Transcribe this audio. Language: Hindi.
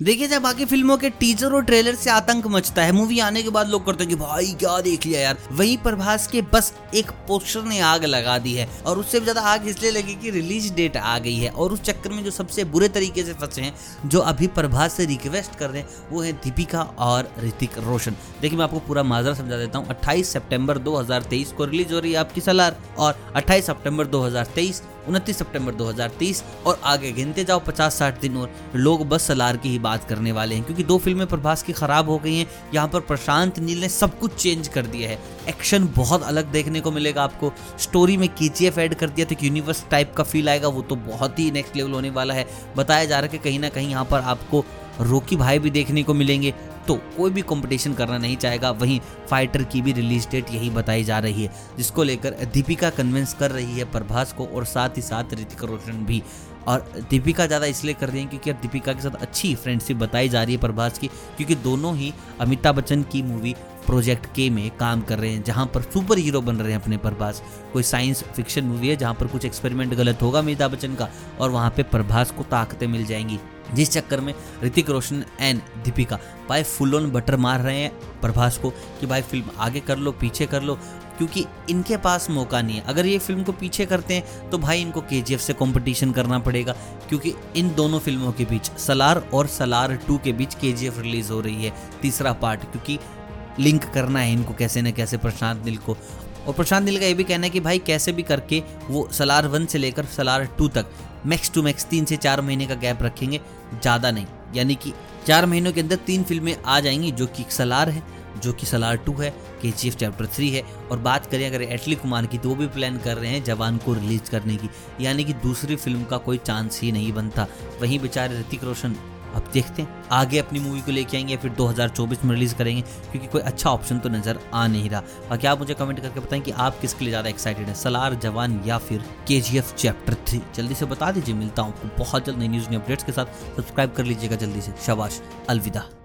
देखिए जब बाकी फ़िल्मों के टीजर और ट्रेलर से आतंक मचता है मूवी आने के बाद लोग करते हैं कि, भाई, क्या देख लिया यार? वहीं प्रभास के बस एक पोस्टर ने आग लगा दी है और उससे भी ज़्यादा आग इसलिए लगी कि रिलीज़ डेट आ गई है और उस चक्कर में जो सबसे बुरे तरीके से फंसे हैं, जो अभी प्रभास से रिक्वेस्ट कर रहे हैं, वो है दीपिका और ऋतिक रोशन। देखिए, मैं आपको पूरा माजरा समझा देता हूँ। अट्ठाईस सेप्टेम्बर दो हज़ार तेईस को रिलीज़ हो रही है आपकी सलार और अट्ठाईस सेप्टेम्बर दो उनतीस सितंबर 2023 और आगे गिनते जाओ 50-60 दिन और लोग बस सलार की ही बात करने वाले हैं, क्योंकि दो फ़िल्में प्रभास की खराब हो गई हैं, यहाँ पर प्रशांत नील ने सब कुछ चेंज कर दिया है। एक्शन बहुत अलग देखने को मिलेगा आपको। स्टोरी में के ऐड कर दिया तो यूनिवर्स टाइप का फील आएगा, वो तो बहुत ही नेक्स्ट लेवल होने वाला है। बताया जा रहा है कि कहीं ना कहीं यहाँ पर आपको रोकी भाई भी देखने को मिलेंगे तो कोई भी कंपटीशन करना नहीं चाहेगा। वहीं फाइटर की भी रिलीज़ डेट यही बताई जा रही है, जिसको लेकर दीपिका कन्विंस कर रही है प्रभास को और साथ ही साथ ऋतिक रोशन भी। और दीपिका ज़्यादा इसलिए कर रही हैं क्योंकि अब दीपिका के साथ अच्छी फ्रेंडशिप बताई जा रही है प्रभास की, क्योंकि दोनों ही अमिताभ बच्चन की मूवी प्रोजेक्ट के में काम कर रहे हैं, जहाँ पर सुपर हीरो बन रहे हैं अपने प्रभास। कोई साइंस फिक्शन मूवी है जहाँ पर कुछ एक्सपेरिमेंट गलत होगा अमिताभ बच्चन का और वहाँ पे प्रभास को ताकतें मिल जाएँगी। जिस चक्कर में ऋतिक रोशन एंड दीपिका भाई फुल ऑन बटर मार रहे हैं प्रभास को कि भाई फ़िल्म आगे कर लो, पीछे कर लो क्योंकि इनके पास मौका नहीं है। अगर ये फ़िल्म को पीछे करते हैं तो भाई इनको के से कॉम्पिटिशन करना पड़ेगा, क्योंकि इन दोनों फ़िल्मों के बीच सलार और सलार टू के बीच के रिलीज़ हो रही है, तीसरा पार्ट क्योंकि लिंक करना है इनको कैसे न कैसे प्रशांत नील को। और प्रशांत नील का ये भी कहना है कि भाई कैसे भी करके वो सलार वन से लेकर सलार टू तक मैक्स टू मैक्स तीन से चार महीने का गैप रखेंगे, ज़्यादा नहीं। यानी कि चार महीनों के अंदर तीन फ़िल्में आ जाएँगी जो कि सलार है जो कि सलार टू है के जी एफ़ चैप्टर थ्री है। और बात करें अगर एटली कुमार की तो वो भी प्लान कर रहे हैं जवान को रिलीज़ करने की। यानी कि दूसरी फ़िल्म का कोई चांस ही नहीं बनता। वहीं बेचारे ऋतिक रोशन अब देखते हैं। आगे अपनी मूवी को लेके आएँगे, फिर 2024 में रिलीज़ करेंगे, क्योंकि कोई अच्छा ऑप्शन तो नज़र आ नहीं रहा। बाकी आप मुझे कमेंट करके बताएँ कि आप किसके लिए ज़्यादा एक्साइटेड हैं सलार जवान या फिर के चैप्टर थ्री जल्दी से बता दीजिए, मिलता हूँ आपको। बहुत जल्द नई न्यूज़ अपडेट्स के साथ। सब्सक्राइब कर लीजिएगा जल्दी से। शबाश, अलविदा।